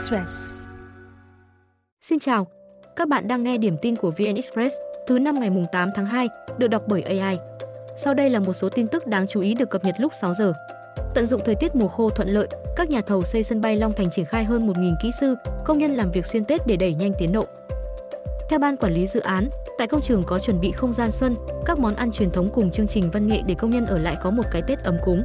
Express. Xin chào, các bạn đang nghe điểm tin của VN Express thứ năm ngày 8 tháng 2, được đọc bởi AI. Sau đây là một số tin tức đáng chú ý được cập nhật lúc 6 giờ. Tận dụng thời tiết mùa khô thuận lợi, các nhà thầu xây sân bay Long Thành triển khai hơn 1.000 kỹ sư, công nhân làm việc xuyên Tết để đẩy nhanh tiến độ. Theo ban quản lý dự án, tại công trường có chuẩn bị không gian xuân, các món ăn truyền thống cùng chương trình văn nghệ để công nhân ở lại có một cái Tết ấm cúng.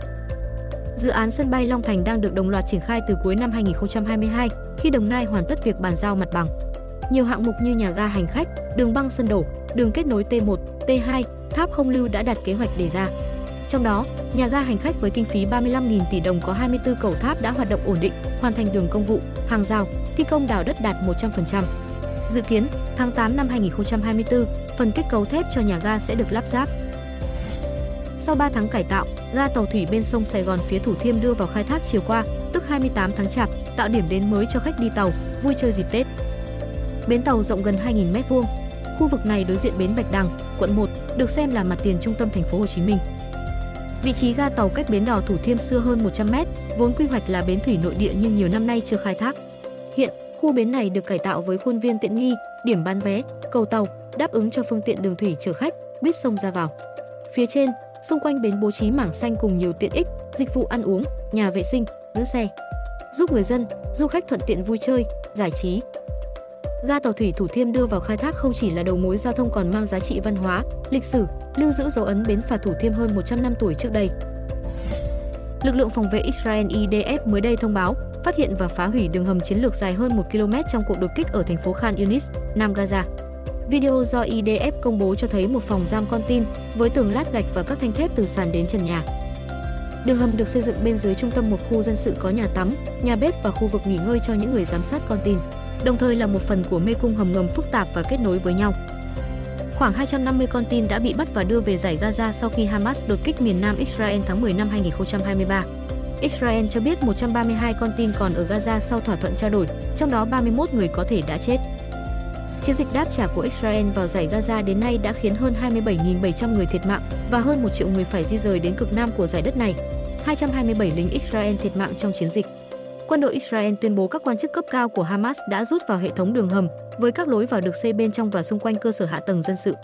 Dự án sân bay Long Thành đang được đồng loạt triển khai từ cuối năm 2022 khi Đồng Nai hoàn tất việc bàn giao mặt bằng. Nhiều hạng mục như nhà ga hành khách, đường băng sân đổ, đường kết nối T1, T2, tháp không lưu đã đạt kế hoạch đề ra. Trong đó, nhà ga hành khách với kinh phí 35.000 tỷ đồng có 24 cầu tháp đã hoạt động ổn định, hoàn thành đường công vụ, hàng rào, thi công đào đất đạt 100%. Dự kiến, tháng 8 năm 2024, phần kết cấu thép cho nhà ga sẽ được lắp ráp. Sau 3 tháng cải tạo, ga tàu thủy bên sông Sài Gòn phía Thủ Thiêm đưa vào khai thác chiều qua, tức 28 tháng Chạp, tạo điểm đến mới cho khách đi tàu, vui chơi dịp Tết. Bến tàu rộng gần 2.000 m2. Khu vực này đối diện bến Bạch Đằng, quận 1, được xem là mặt tiền trung tâm thành phố Hồ Chí Minh. Vị trí ga tàu cách bến đò Thủ Thiêm xưa hơn 100 m, vốn quy hoạch là bến thủy nội địa nhưng nhiều năm nay chưa khai thác. Hiện, khu bến này được cải tạo với khuôn viên tiện nghi, điểm bán vé, cầu tàu, đáp ứng cho phương tiện đường thủy chở khách, biết sông ra vào. Phía trên, xung quanh bến bố trí mảng xanh cùng nhiều tiện ích, dịch vụ ăn uống, nhà vệ sinh, giữ xe, giúp người dân, du khách thuận tiện vui chơi, giải trí. Ga tàu thủy Thủ Thiêm đưa vào khai thác không chỉ là đầu mối giao thông còn mang giá trị văn hóa, lịch sử, lưu giữ dấu ấn bến phà Thủ Thiêm hơn 100 năm tuổi trước đây. Lực lượng phòng vệ Israel IDF mới đây thông báo phát hiện và phá hủy đường hầm chiến lược dài hơn 1 km trong cuộc đột kích ở thành phố Khan Yunis, Nam Gaza. Video do IDF công bố cho thấy một phòng giam con tin với tường lát gạch và các thanh thép từ sàn đến trần nhà. Đường hầm được xây dựng bên dưới trung tâm một khu dân sự có nhà tắm, nhà bếp và khu vực nghỉ ngơi cho những người giám sát con tin, đồng thời là một phần của mê cung hầm ngầm phức tạp và kết nối với nhau. Khoảng 250 con tin đã bị bắt và đưa về giải Gaza sau khi Hamas đột kích miền Nam Israel tháng 10 năm 2023. Israel cho biết 132 con tin còn ở Gaza sau thỏa thuận trao đổi, trong đó 31 người có thể đã chết. Chiến dịch đáp trả của Israel vào giải Gaza đến nay đã khiến hơn 27.700 người thiệt mạng và hơn 1 triệu người phải di rời đến cực nam của giải đất này. 227 lính Israel thiệt mạng trong chiến dịch. Quân đội Israel tuyên bố các quan chức cấp cao của Hamas đã rút vào hệ thống đường hầm với các lối vào được xây bên trong và xung quanh cơ sở hạ tầng dân sự.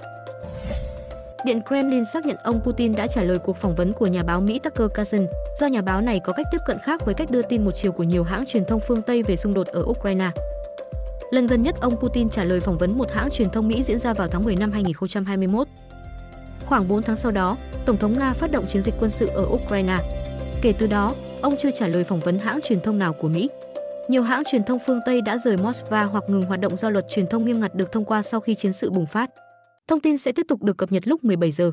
Điện Kremlin xác nhận ông Putin đã trả lời cuộc phỏng vấn của nhà báo Mỹ Tucker Carlson, do nhà báo này có cách tiếp cận khác với cách đưa tin một chiều của nhiều hãng truyền thông phương Tây về xung đột ở Ukraine. Lần gần nhất ông Putin trả lời phỏng vấn một hãng truyền thông Mỹ diễn ra vào tháng 10 năm 2021. Khoảng 4 tháng sau đó, Tổng thống Nga phát động chiến dịch quân sự ở Ukraine. Kể từ đó, ông chưa trả lời phỏng vấn hãng truyền thông nào của Mỹ. Nhiều hãng truyền thông phương Tây đã rời Moscow hoặc ngừng hoạt động do luật truyền thông nghiêm ngặt được thông qua sau khi chiến sự bùng phát. Thông tin sẽ tiếp tục được cập nhật lúc 17 giờ.